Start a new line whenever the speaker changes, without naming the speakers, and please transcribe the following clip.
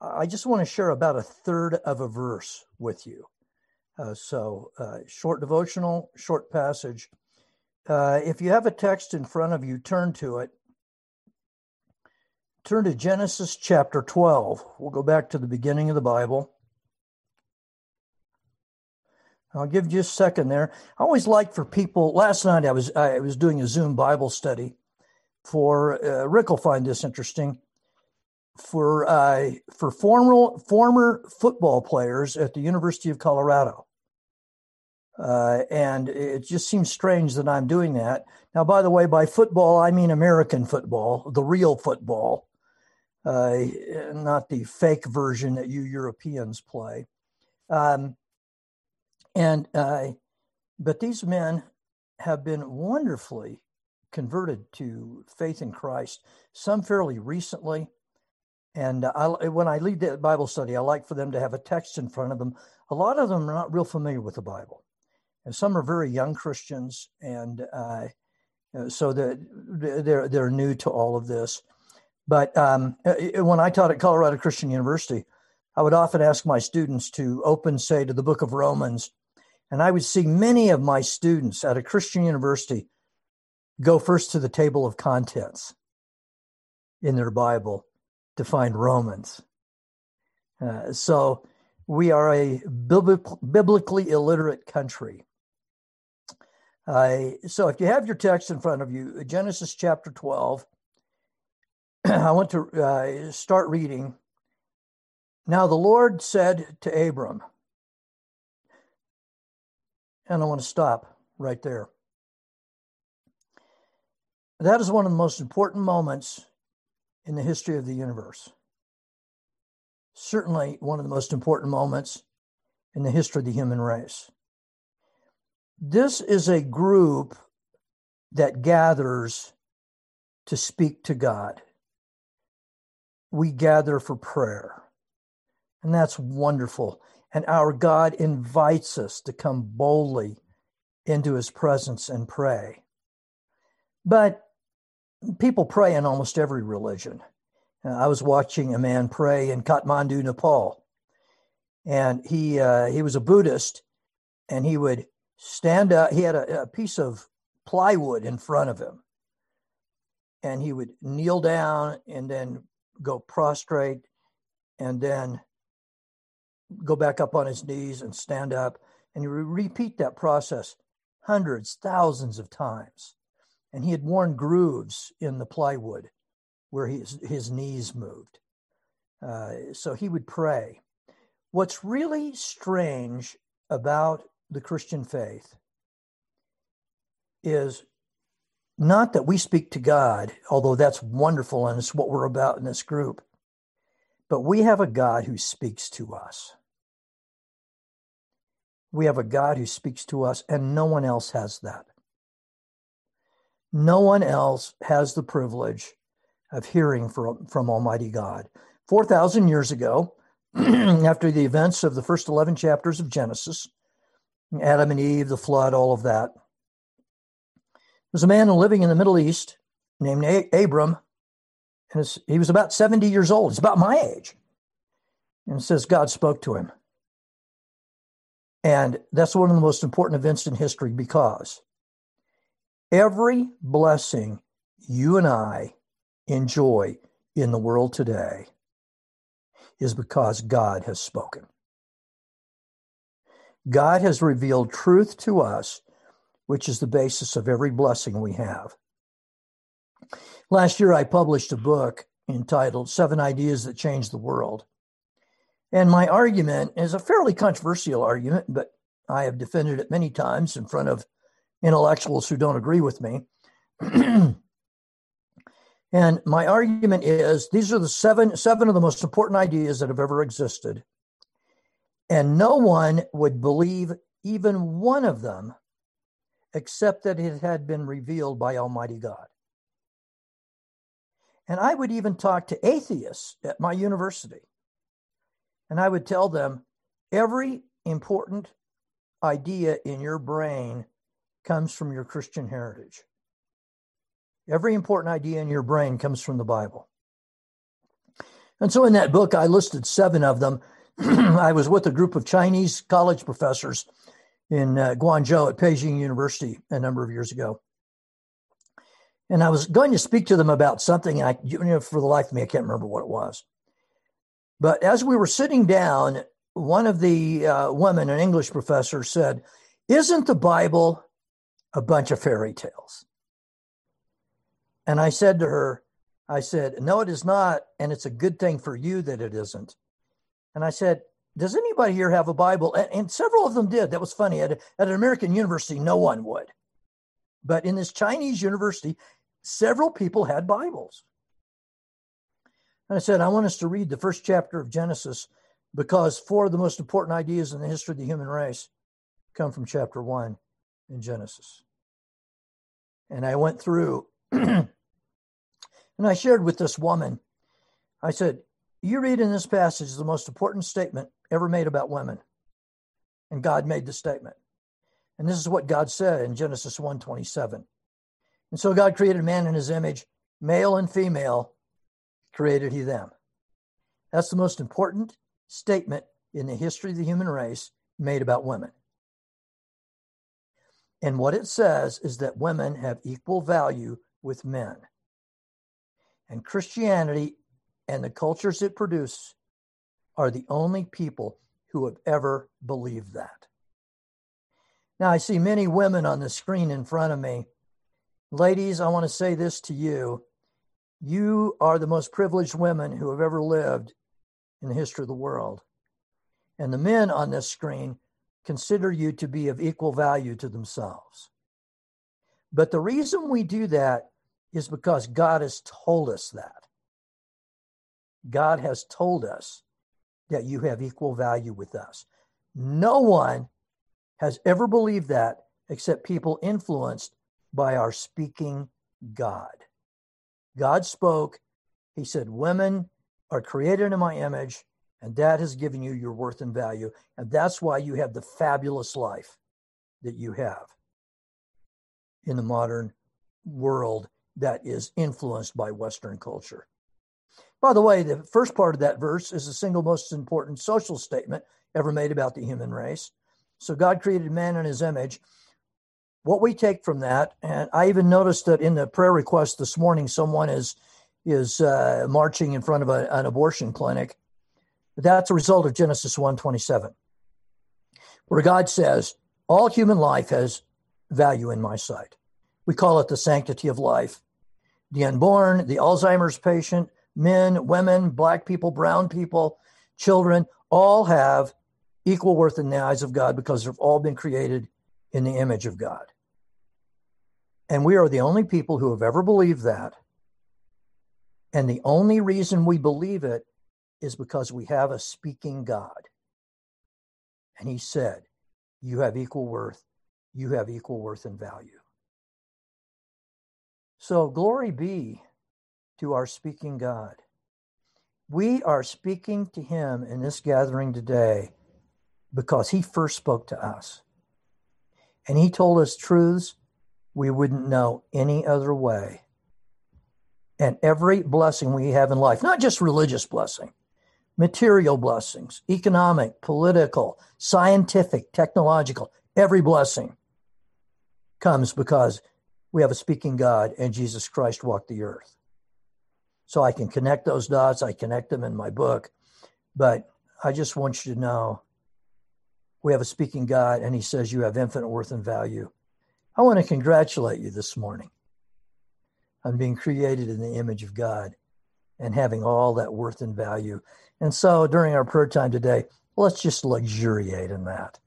I just want to share about a third of a verse with you. Uh, so, uh, short devotional, short passage. Uh, if you have a text in front of you, turn to it. Turn to Genesis chapter 12. We'll go back to the beginning of the Bible. I'll give you a second there. I always like for people. Last night I was I was doing a Zoom Bible study. For uh, Rick will find this interesting. For uh, for former former football players at the University of Colorado, uh, and it just seems strange that I'm doing that. Now, by the way, by football I mean American football, the real football, uh, not the fake version that you Europeans play. Um, and uh, but these men have been wonderfully converted to faith in Christ. Some fairly recently, and I, when I lead the Bible study, I like for them to have a text in front of them. A lot of them are not real familiar with the Bible, and some are very young Christians, and uh, so they're, they're they're new to all of this. But um, when I taught at Colorado Christian University, I would often ask my students to open, say, to the book of Romans and I would see many of my students at a Christian university go first to the table of contents in their Bible to find Romans. Uh, so we are a biblically illiterate country. Uh, so if you have your text in front of you, Genesis chapter 12, I want to uh, start reading. Now the Lord said to Abram, and I want to stop right there. That is one of the most important moments in the history of the universe. Certainly, one of the most important moments in the history of the human race. This is a group that gathers to speak to God. We gather for prayer, and that's wonderful. And our God invites us to come boldly into his presence and pray. But people pray in almost every religion. Uh, I was watching a man pray in Kathmandu, Nepal, and he uh, he was a Buddhist, and he would stand up. He had a, a piece of plywood in front of him, and he would kneel down and then go prostrate, and then go back up on his knees and stand up. And he would repeat that process hundreds, thousands of times. And he had worn grooves in the plywood where his, his knees moved. Uh, so he would pray. What's really strange about the Christian faith is not that we speak to God, although that's wonderful and it's what we're about in this group, but we have a God who speaks to us. We have a God who speaks to us, and no one else has that. No one else has the privilege of hearing from, from Almighty God. 4,000 years ago, after the events of the first 11 chapters of Genesis, Adam and Eve, the flood, all of that, there's a man living in the Middle East named Abram, and he was about 70 years old. He's about my age. And says God spoke to him. And that's one of the most important events in history because every blessing you and I enjoy in the world today is because God has spoken. God has revealed truth to us, which is the basis of every blessing we have. Last year, I published a book entitled Seven Ideas That Changed the World. And my argument is a fairly controversial argument, but I have defended it many times in front of intellectuals who don't agree with me. and my argument is these are the seven seven of the most important ideas that have ever existed. And no one would believe even one of them except that it had been revealed by Almighty God. And I would even talk to atheists at my university and I would tell them every important idea in your brain comes from your Christian heritage. Every important idea in your brain comes from the Bible. And so in that book, I listed seven of them. I was with a group of Chinese college professors in uh, Guangzhou at Peking University a number of years ago. And I was going to speak to them about something. I, you know, for the life of me, I can't remember what it was. But as we were sitting down, one of the uh, women, an English professor, said, Isn't the Bible a bunch of fairy tales? And I said to her, I said, No, it is not. And it's a good thing for you that it isn't. And I said, Does anybody here have a Bible? And, and several of them did. That was funny. At, at an American university, no one would. But in this Chinese university, several people had Bibles. And I said, I want us to read the first chapter of Genesis because four of the most important ideas in the history of the human race come from chapter one in Genesis. And I went through and I shared with this woman, I said, You read in this passage the most important statement ever made about women. And God made the statement. And this is what God said in Genesis 1:27. And so God created man in his image, male and female created he them. That's the most important statement in the history of the human race made about women. And what it says is that women have equal value with men. And Christianity and the cultures it produces are the only people who have ever believed that. Now, I see many women on the screen in front of me. Ladies, I want to say this to you you are the most privileged women who have ever lived in the history of the world. And the men on this screen consider you to be of equal value to themselves. But the reason we do that is because God has told us that. God has told us that you have equal value with us. No one has ever believed that except people influenced by our speaking God. God spoke. He said, Women are created in my image, and that has given you your worth and value. And that's why you have the fabulous life that you have in the modern world that is influenced by Western culture. By the way, the first part of that verse is the single most important social statement ever made about the human race. So God created man in his image what we take from that, and I even noticed that in the prayer request this morning, someone is is uh, marching in front of a, an abortion clinic. That's a result of Genesis 1:27, where God says, "All human life has value in my sight." We call it the sanctity of life. The unborn, the Alzheimer's patient, men, women, black people, brown people, children, all have equal worth in the eyes of God because they've all been created in the image of God. And we are the only people who have ever believed that. And the only reason we believe it is because we have a speaking God. And he said, You have equal worth. You have equal worth and value. So, glory be to our speaking God. We are speaking to him in this gathering today because he first spoke to us. And he told us truths we wouldn't know any other way. And every blessing we have in life, not just religious blessing, material blessings, economic, political, scientific, technological, every blessing comes because we have a speaking God and Jesus Christ walked the earth. So I can connect those dots, I connect them in my book, but I just want you to know we have a speaking God, and He says you have infinite worth and value. I want to congratulate you this morning on being created in the image of God and having all that worth and value. And so during our prayer time today, let's just luxuriate in that.